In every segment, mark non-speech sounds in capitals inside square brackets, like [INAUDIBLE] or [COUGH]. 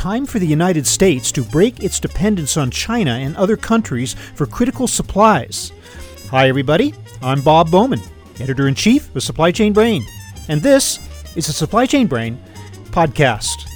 time for the United States to break its dependence on China and other countries for critical supplies. Hi, everybody. I'm Bob Bowman, editor in chief of Supply Chain Brain, and this is the Supply Chain Brain podcast.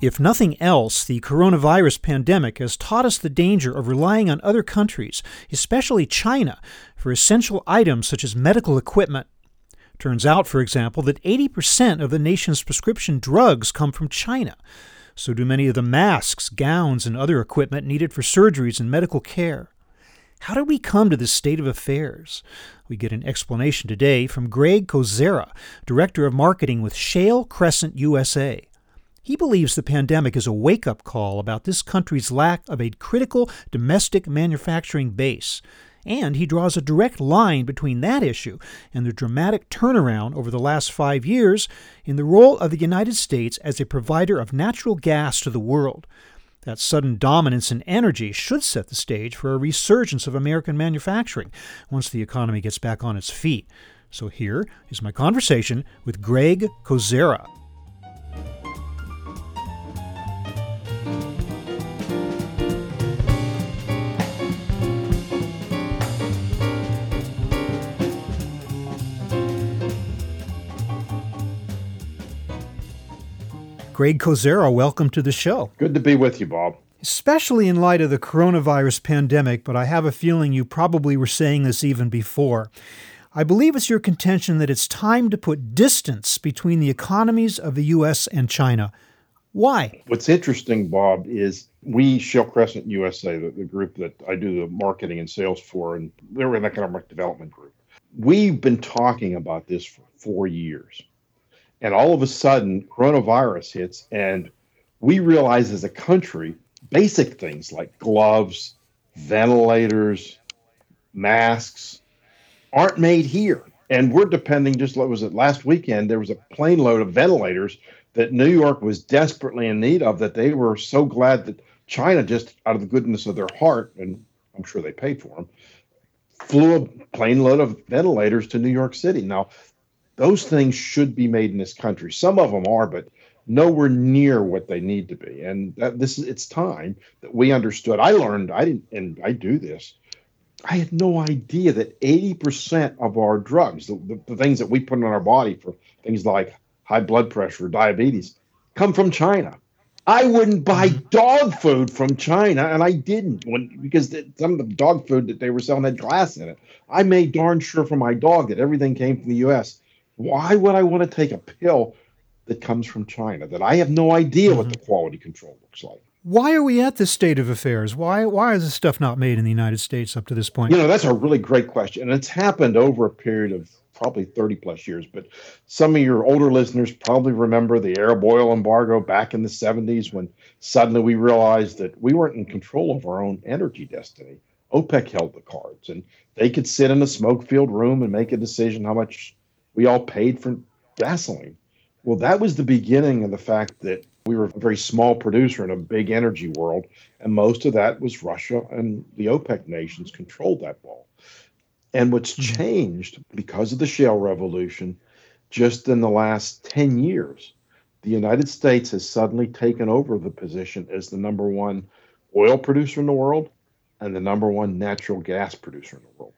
If nothing else, the coronavirus pandemic has taught us the danger of relying on other countries, especially China, for essential items such as medical equipment. Turns out, for example, that 80% of the nation's prescription drugs come from China. So do many of the masks, gowns, and other equipment needed for surgeries and medical care. How did we come to this state of affairs? We get an explanation today from Greg Kozera, Director of Marketing with Shale Crescent USA. He believes the pandemic is a wake up call about this country's lack of a critical domestic manufacturing base. And he draws a direct line between that issue and the dramatic turnaround over the last five years in the role of the United States as a provider of natural gas to the world. That sudden dominance in energy should set the stage for a resurgence of American manufacturing once the economy gets back on its feet. So here is my conversation with Greg Kozera. Greg Kozera, welcome to the show. Good to be with you, Bob. Especially in light of the coronavirus pandemic, but I have a feeling you probably were saying this even before. I believe it's your contention that it's time to put distance between the economies of the U.S. and China. Why? What's interesting, Bob, is we, Shale Crescent USA, the, the group that I do the marketing and sales for, and we're an economic development group. We've been talking about this for four years. And all of a sudden, coronavirus hits, and we realize as a country, basic things like gloves, ventilators, masks aren't made here. And we're depending, just like was it last weekend, there was a plane load of ventilators that New York was desperately in need of that they were so glad that China, just out of the goodness of their heart, and I'm sure they paid for them, flew a plane load of ventilators to New York City. Now, those things should be made in this country. Some of them are, but nowhere near what they need to be. And that, this is it's time that we understood. I learned. I didn't, and I do this. I had no idea that 80% of our drugs, the, the, the things that we put in our body for things like high blood pressure, diabetes, come from China. I wouldn't buy mm-hmm. dog food from China, and I didn't when because some of the dog food that they were selling had glass in it. I made darn sure for my dog that everything came from the U.S. Why would I want to take a pill that comes from China that I have no idea mm-hmm. what the quality control looks like? Why are we at this state of affairs? Why why is this stuff not made in the United States up to this point? You know, that's a really great question. And it's happened over a period of probably 30 plus years. But some of your older listeners probably remember the Arab oil embargo back in the 70s when suddenly we realized that we weren't in control of our own energy destiny. OPEC held the cards and they could sit in a smoke filled room and make a decision how much we all paid for gasoline. Well, that was the beginning of the fact that we were a very small producer in a big energy world, and most of that was Russia and the OPEC nations controlled that ball. And what's mm-hmm. changed because of the shale revolution, just in the last 10 years, the United States has suddenly taken over the position as the number one oil producer in the world and the number one natural gas producer in the world.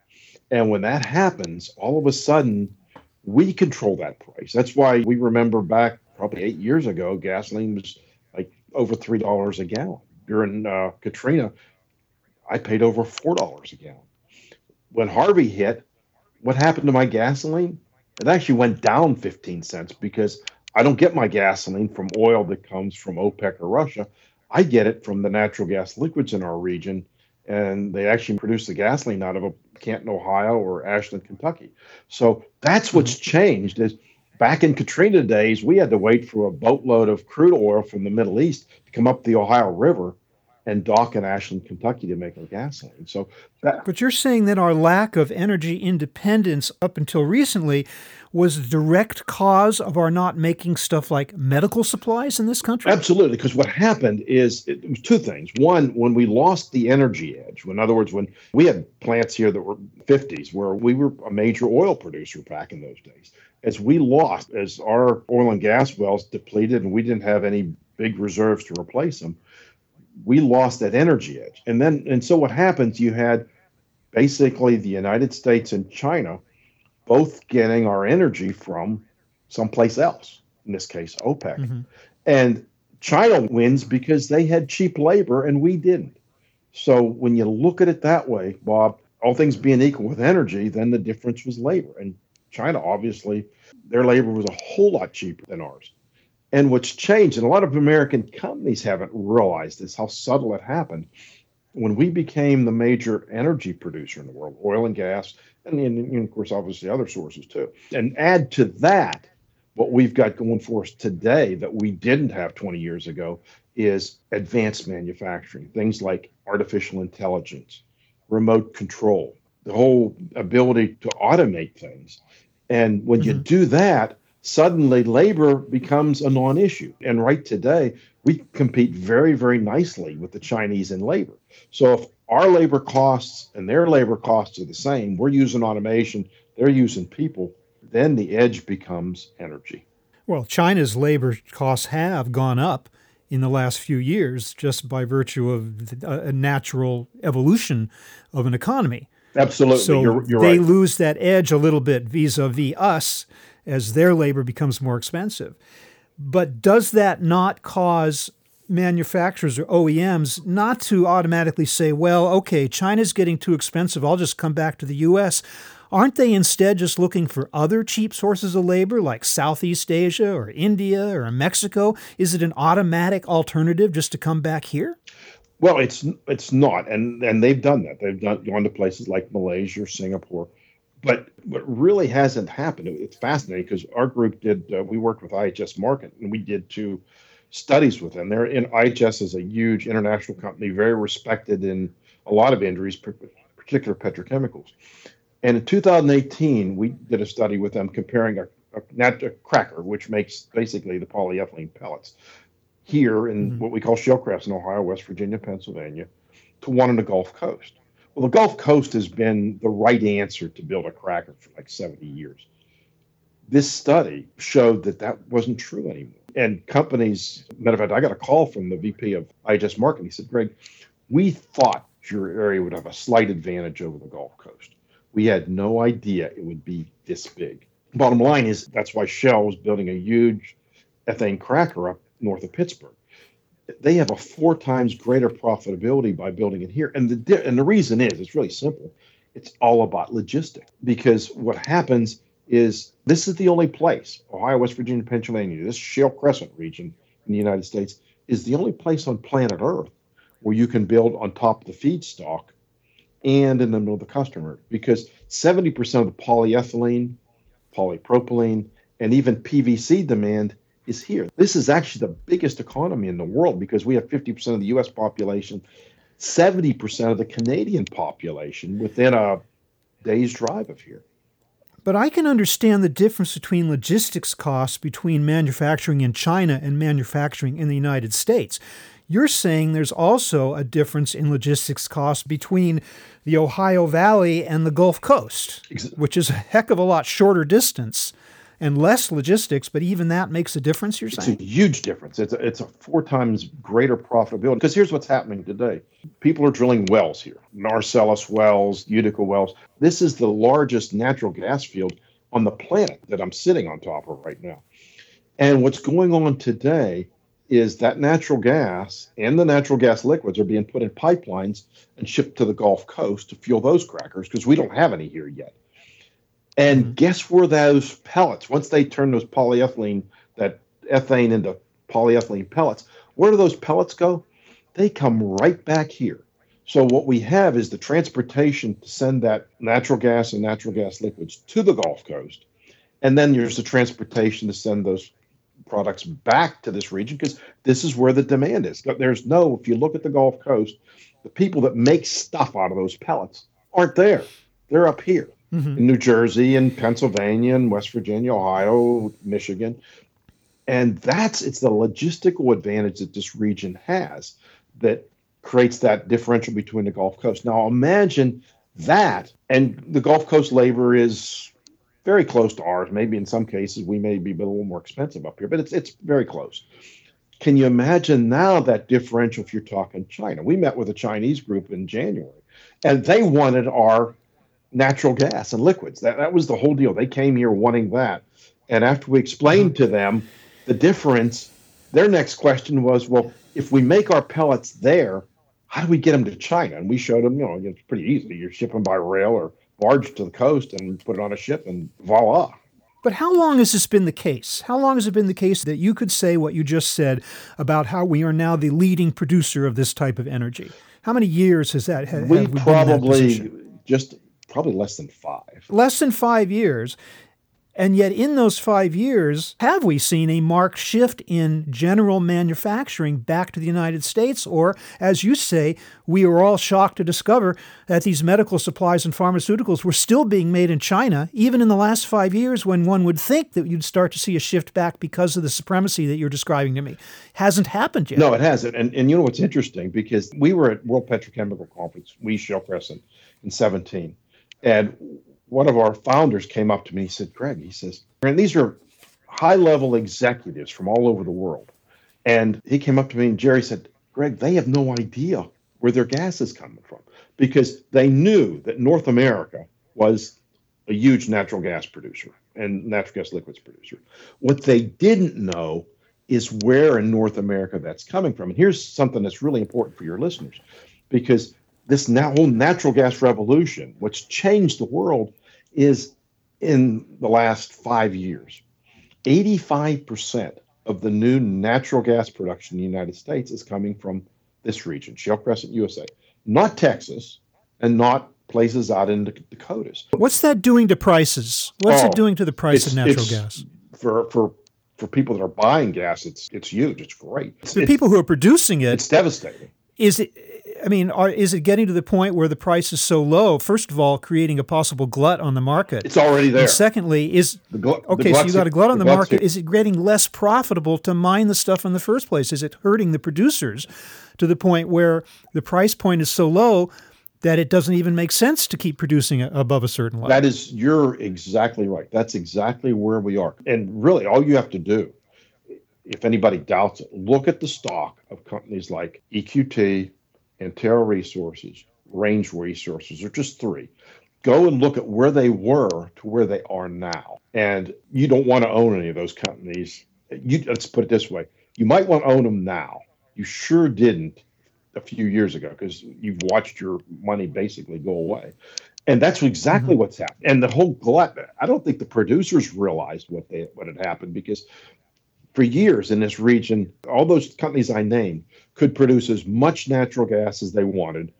And when that happens, all of a sudden, we control that price. That's why we remember back probably eight years ago, gasoline was like over three dollars a gallon. During uh, Katrina, I paid over four dollars a gallon. When Harvey hit, what happened to my gasoline? It actually went down 15 cents because I don't get my gasoline from oil that comes from OPEC or Russia. I get it from the natural gas liquids in our region and they actually produce the gasoline out of a Canton, Ohio, or Ashland, Kentucky. So that's what's mm-hmm. changed. Is back in Katrina days, we had to wait for a boatload of crude oil from the Middle East to come up the Ohio River, and dock in Ashland, Kentucky to make our gasoline. So that, But you're saying that our lack of energy independence up until recently was a direct cause of our not making stuff like medical supplies in this country? Absolutely, because what happened is it was two things. One, when we lost the energy edge, in other words, when we had plants here that were 50s where we were a major oil producer back in those days. As we lost, as our oil and gas wells depleted and we didn't have any big reserves to replace them, we lost that energy edge. And then, and so what happens, you had basically the United States and China both getting our energy from someplace else, in this case, OPEC. Mm-hmm. And China wins because they had cheap labor and we didn't. So when you look at it that way, Bob, all things being equal with energy, then the difference was labor. And China, obviously, their labor was a whole lot cheaper than ours. And what's changed, and a lot of American companies haven't realized this, how subtle it happened. When we became the major energy producer in the world, oil and gas, and, and of course, obviously other sources too. And add to that what we've got going for us today that we didn't have 20 years ago is advanced manufacturing, things like artificial intelligence, remote control, the whole ability to automate things. And when mm-hmm. you do that, suddenly labor becomes a non issue. And right today, we compete very, very nicely with the Chinese in labor. So if our labor costs and their labor costs are the same, we're using automation, they're using people, then the edge becomes energy. Well, China's labor costs have gone up in the last few years just by virtue of uh, a natural evolution of an economy. Absolutely. So you're, you're they right. lose that edge a little bit vis a vis us as their labor becomes more expensive. But does that not cause manufacturers or OEMs not to automatically say, well, okay, China's getting too expensive, I'll just come back to the US? Aren't they instead just looking for other cheap sources of labor like Southeast Asia or India or Mexico? Is it an automatic alternative just to come back here? Well, it's it's not, and and they've done that. They've done gone to places like Malaysia or Singapore, but what really hasn't happened. It's fascinating because our group did. Uh, we worked with IHS Markit, and we did two studies with them. They're in IHS is a huge international company, very respected in a lot of industries, particular petrochemicals. And in 2018, we did a study with them comparing a, a, a cracker, which makes basically the polyethylene pellets, here in mm-hmm. what we call Shale Crescent in Ohio, West Virginia, Pennsylvania, to one on the Gulf Coast. Well, the Gulf Coast has been the right answer to build a cracker for like 70 years. This study showed that that wasn't true anymore. And companies, matter of fact, I got a call from the VP of IHS Markit. He said, Greg, we thought your area would have a slight advantage over the Gulf Coast. We had no idea it would be this big. Bottom line is that's why Shell was building a huge ethane cracker up north of Pittsburgh they have a four times greater profitability by building it here. And the and the reason is it's really simple. It's all about logistics because what happens is this is the only place Ohio, West Virginia, Pennsylvania, this Shale Crescent region in the United States is the only place on planet Earth where you can build on top of the feedstock and in the middle of the customer because 70% of the polyethylene, polypropylene, and even PVC demand is here. This is actually the biggest economy in the world because we have 50% of the US population, 70% of the Canadian population within a day's drive of here. But I can understand the difference between logistics costs between manufacturing in China and manufacturing in the United States. You're saying there's also a difference in logistics costs between the Ohio Valley and the Gulf Coast, which is a heck of a lot shorter distance and less logistics, but even that makes a difference, you're saying? It's a huge difference. It's a, it's a four times greater profitability. Because here's what's happening today people are drilling wells here Marcellus wells, Utica wells. This is the largest natural gas field on the planet that I'm sitting on top of right now. And what's going on today is that natural gas and the natural gas liquids are being put in pipelines and shipped to the Gulf Coast to fuel those crackers because we don't have any here yet. And mm-hmm. guess where those pellets, once they turn those polyethylene, that ethane into polyethylene pellets, where do those pellets go? They come right back here. So what we have is the transportation to send that natural gas and natural gas liquids to the Gulf Coast. And then there's the transportation to send those products back to this region because this is where the demand is. There's no, if you look at the Gulf Coast, the people that make stuff out of those pellets aren't there. They're up here mm-hmm. in New Jersey and Pennsylvania and West Virginia, Ohio, Michigan. And that's it's the logistical advantage that this region has that creates that differential between the Gulf Coast. Now imagine that, and the Gulf Coast labor is very close to ours. Maybe in some cases we may be a little more expensive up here, but it's it's very close. Can you imagine now that differential if you're talking China? We met with a Chinese group in January, and they wanted our natural gas and liquids. That that was the whole deal. They came here wanting that, and after we explained to them the difference, their next question was, "Well, if we make our pellets there, how do we get them to China?" And we showed them, you know, it's pretty easy. You ship them by rail or barge to the coast and put it on a ship, and voila. But how long has this been the case? How long has it been the case that you could say what you just said about how we are now the leading producer of this type of energy? How many years has that? Have we, we probably just probably less than five. Less than five years. And yet, in those five years, have we seen a marked shift in general manufacturing back to the United States? Or, as you say, we were all shocked to discover that these medical supplies and pharmaceuticals were still being made in China, even in the last five years, when one would think that you'd start to see a shift back because of the supremacy that you're describing to me. Hasn't happened yet. No, it hasn't. And, and you know what's interesting? Because we were at World Petrochemical Conference, we, Shale Crescent, in 17. And one of our founders came up to me. He said, Greg, he says, and these are high level executives from all over the world. And he came up to me and Jerry said, Greg, they have no idea where their gas is coming from because they knew that North America was a huge natural gas producer and natural gas liquids producer. What they didn't know is where in North America that's coming from. And here's something that's really important for your listeners because this now whole natural gas revolution, which changed the world, is in the last five years. 85% of the new natural gas production in the United States is coming from this region, Shale Crescent, USA, not Texas and not places out in the Dakotas. What's that doing to prices? What's oh, it doing to the price of natural gas? For, for for people that are buying gas, it's it's huge. It's great. It's, the people who are producing it, it's devastating. Is it I mean, are, is it getting to the point where the price is so low? First of all, creating a possible glut on the market. It's already there. And secondly, is glut, okay. So you got a glut on the, the market. Here. Is it getting less profitable to mine the stuff in the first place? Is it hurting the producers to the point where the price point is so low that it doesn't even make sense to keep producing above a certain level? That is, you're exactly right. That's exactly where we are. And really, all you have to do, if anybody doubts it, look at the stock of companies like EQT, Antero Resources, Range Resources are just three. Go and look at where they were to where they are now. And you don't want to own any of those companies. You, let's put it this way you might want to own them now. You sure didn't a few years ago because you've watched your money basically go away. And that's exactly mm-hmm. what's happened. And the whole glut, I don't think the producers realized what they what had happened because for years in this region, all those companies I named could produce as much natural gas as they wanted.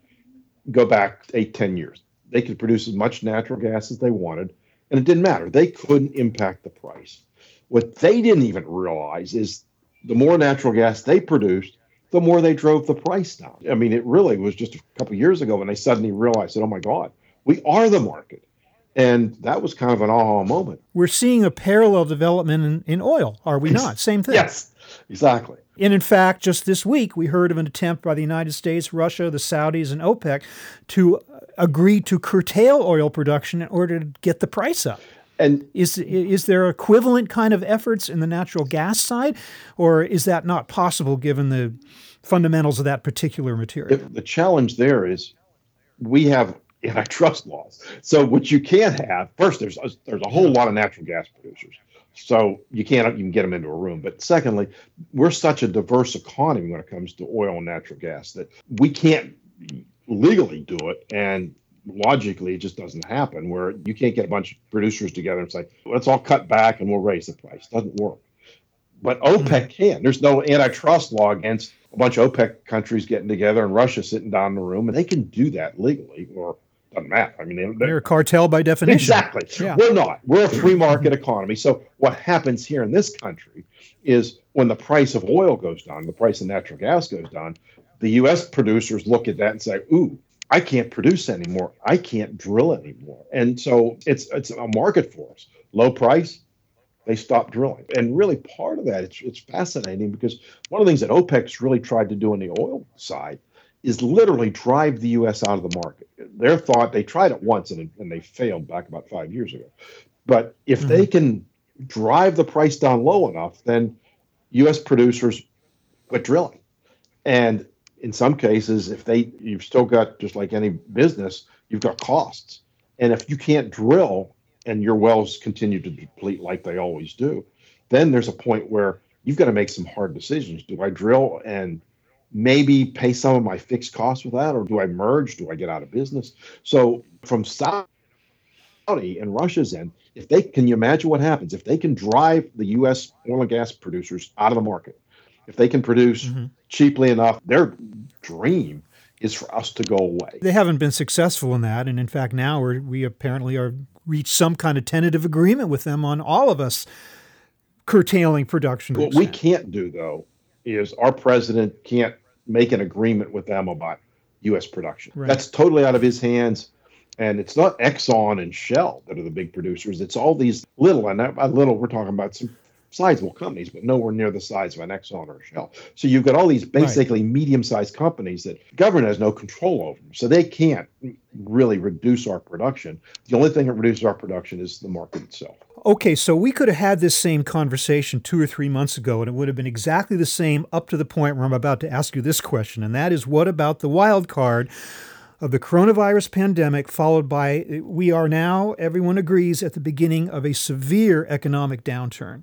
Go back eight, ten years. They could produce as much natural gas as they wanted, and it didn't matter. They couldn't impact the price. What they didn't even realize is the more natural gas they produced, the more they drove the price down. I mean, it really was just a couple years ago when they suddenly realized that, oh my God, we are the market. And that was kind of an aha moment. We're seeing a parallel development in, in oil, are we not? [LAUGHS] Same thing. yes, exactly. And in fact, just this week, we heard of an attempt by the United States, Russia, the Saudis, and OPEC to agree to curtail oil production in order to get the price up. And is is there equivalent kind of efforts in the natural gas side, or is that not possible given the fundamentals of that particular material? The, the challenge there is we have antitrust laws. So what you can't have first, there's a, there's a whole lot of natural gas producers. So you can't even get them into a room. But secondly, we're such a diverse economy when it comes to oil and natural gas that we can't legally do it. And logically, it just doesn't happen where you can't get a bunch of producers together and say, let's all cut back and we'll raise the price. It doesn't work. But OPEC hmm. can. There's no antitrust law against a bunch of OPEC countries getting together and Russia sitting down in the room, and they can do that legally or doesn't matter. I mean, they're, they're a cartel by definition. Exactly. Yeah. We're not. We're a free market economy. So what happens here in this country is when the price of oil goes down, the price of natural gas goes down, the U.S. producers look at that and say, "Ooh, I can't produce anymore. I can't drill anymore." And so it's it's a market force. Low price, they stop drilling. And really, part of that, it's, it's fascinating because one of the things that OPEC's really tried to do on the oil side is literally drive the U.S. out of the market. Their thought, they tried it once and, and they failed back about five years ago. But if mm-hmm. they can drive the price down low enough, then U.S. producers quit drilling. And in some cases, if they, you've still got, just like any business, you've got costs. And if you can't drill and your wells continue to deplete like they always do, then there's a point where you've got to make some hard decisions. Do I drill and maybe pay some of my fixed costs with that, or do I merge? Do I get out of business? So from Saudi and Russia's end, if they can you imagine what happens if they can drive the U.S. oil and gas producers out of the market, if they can produce mm-hmm. cheaply enough, their dream is for us to go away. They haven't been successful in that, and in fact, now we we apparently are reached some kind of tentative agreement with them on all of us curtailing production. What we can't do though is our president can't make an agreement with them about U.S. production. Right. That's totally out of his hands. And it's not Exxon and Shell that are the big producers. It's all these little, and by little, we're talking about some sizable companies, but nowhere near the size of an Exxon or a Shell. So you've got all these basically right. medium-sized companies that government has no control over them. So they can't really reduce our production. The only thing that reduces our production is the market itself. Okay, so we could have had this same conversation two or three months ago, and it would have been exactly the same up to the point where I'm about to ask you this question, and that is what about the wild card of the coronavirus pandemic, followed by we are now, everyone agrees, at the beginning of a severe economic downturn.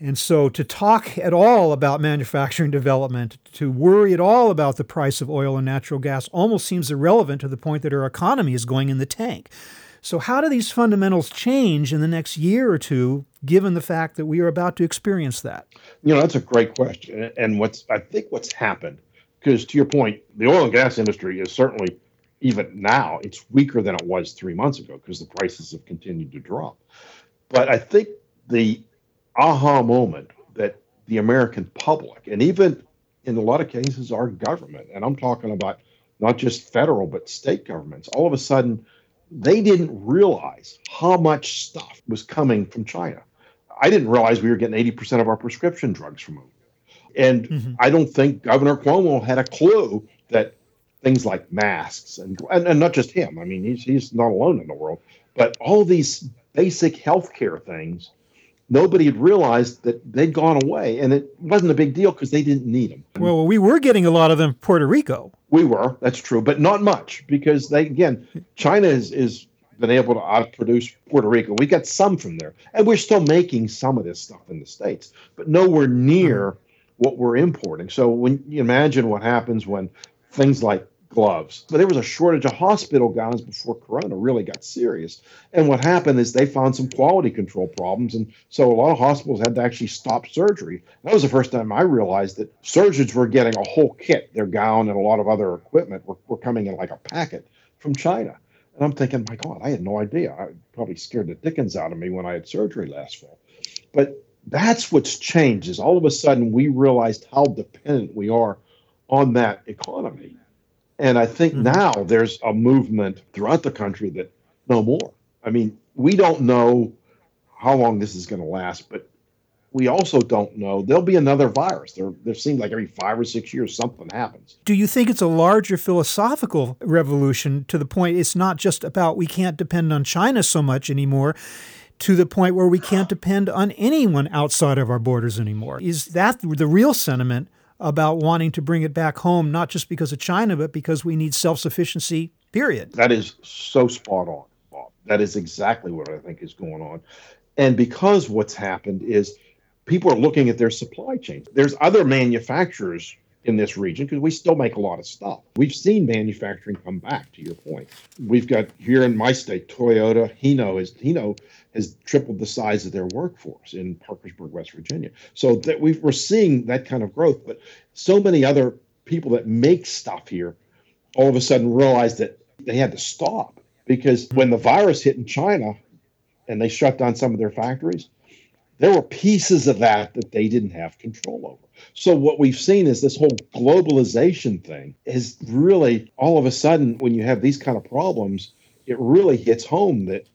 And so, to talk at all about manufacturing development, to worry at all about the price of oil and natural gas, almost seems irrelevant to the point that our economy is going in the tank. So, how do these fundamentals change in the next year or two, given the fact that we are about to experience that? You know, that's a great question. And what's I think what's happened, because to your point, the oil and gas industry is certainly even now it's weaker than it was three months ago because the prices have continued to drop. But I think the aha moment that the American public and even in a lot of cases our government, and I'm talking about not just federal but state governments, all of a sudden they didn't realize how much stuff was coming from China. I didn't realize we were getting 80% of our prescription drugs from over there. And mm-hmm. I don't think Governor Cuomo had a clue that things like masks and, and, and not just him, I mean, he's, he's not alone in the world, but all these basic healthcare things, nobody had realized that they'd gone away. And it wasn't a big deal because they didn't need them. Well, we were getting a lot of them Puerto Rico. We were, that's true, but not much because they again, China is is been able to outproduce Puerto Rico. We got some from there, and we're still making some of this stuff in the states, but nowhere near mm-hmm. what we're importing. So when you imagine what happens when things like gloves. But there was a shortage of hospital gowns before Corona really got serious. And what happened is they found some quality control problems. And so a lot of hospitals had to actually stop surgery. That was the first time I realized that surgeons were getting a whole kit, their gown and a lot of other equipment were, were coming in like a packet from China. And I'm thinking, my God, I had no idea. I probably scared the dickens out of me when I had surgery last fall. But that's what's changed is all of a sudden we realized how dependent we are on that economy and I think mm-hmm. now there's a movement throughout the country that no more. I mean, we don't know how long this is going to last, but we also don't know. There'll be another virus. There, there seems like every five or six years something happens. Do you think it's a larger philosophical revolution to the point it's not just about we can't depend on China so much anymore? To the point where we can't depend on anyone outside of our borders anymore. Is that the real sentiment about wanting to bring it back home, not just because of China, but because we need self sufficiency, period. That is so spot on, Bob. That is exactly what I think is going on. And because what's happened is people are looking at their supply chains. There's other manufacturers in this region because we still make a lot of stuff. We've seen manufacturing come back. To your point, we've got here in my state, Toyota, Hino is Hino has tripled the size of their workforce in Parkersburg, West Virginia. So that we are seeing that kind of growth. But so many other people that make stuff here all of a sudden realized that they had to stop. because when the virus hit in China and they shut down some of their factories, there were pieces of that that they didn't have control over. So what we've seen is this whole globalization thing is really all of a sudden when you have these kind of problems, it really hits home that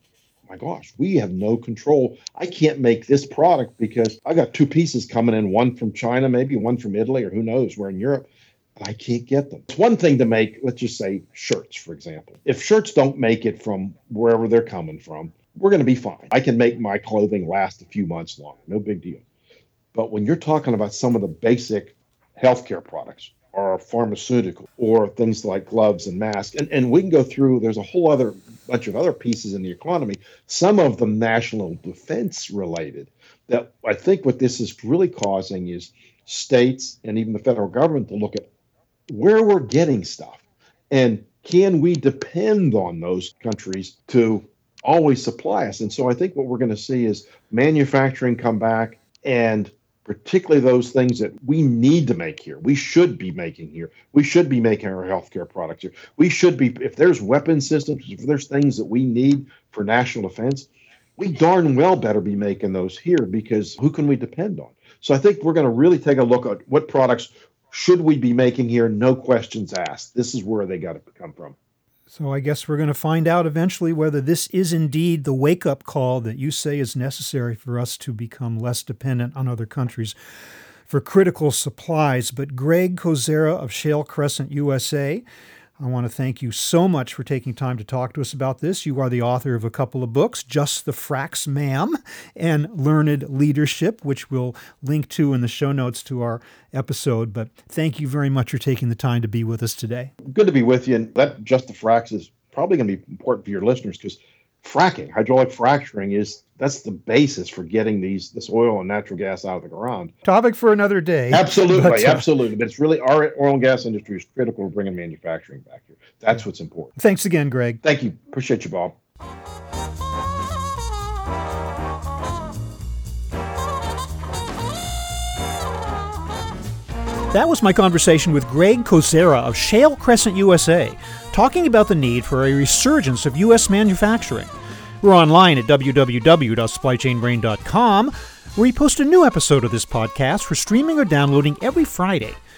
my gosh, we have no control. I can't make this product because I got two pieces coming in, one from China, maybe one from Italy, or who knows where in Europe. And I can't get them. It's one thing to make, let's just say, shirts, for example. If shirts don't make it from wherever they're coming from, we're going to be fine. I can make my clothing last a few months longer. no big deal. But when you're talking about some of the basic healthcare products, or pharmaceutical or things like gloves and masks. And, and we can go through, there's a whole other bunch of other pieces in the economy, some of them national defense related. That I think what this is really causing is states and even the federal government to look at where we're getting stuff and can we depend on those countries to always supply us? And so I think what we're going to see is manufacturing come back and particularly those things that we need to make here. We should be making here. We should be making our healthcare products here. We should be, if there's weapon systems, if there's things that we need for national defense, we darn well better be making those here because who can we depend on? So I think we're going to really take a look at what products should we be making here, no questions asked. This is where they got to come from. So I guess we're going to find out eventually whether this is indeed the wake up call that you say is necessary for us to become less dependent on other countries for critical supplies. But Greg Kozera of Shale Crescent USA, I want to thank you so much for taking time to talk to us about this. You are the author of a couple of books, Just the Fracks Ma'am and Learned Leadership, which we'll link to in the show notes to our episode. But thank you very much for taking the time to be with us today. Good to be with you. And that Just the Fracks is probably going to be important for your listeners because fracking, hydraulic fracturing is that's the basis for getting these this oil and natural gas out of the ground. Topic for another day. Absolutely, but, uh, absolutely. But it's really our oil and gas industry is critical to bringing manufacturing back here. That's what's important. Thanks again, Greg. Thank you. Appreciate you, Bob. That was my conversation with Greg Kozera of Shale Crescent USA, talking about the need for a resurgence of U.S. manufacturing. We're online at www.supplychainbrain.com, where we post a new episode of this podcast for streaming or downloading every Friday.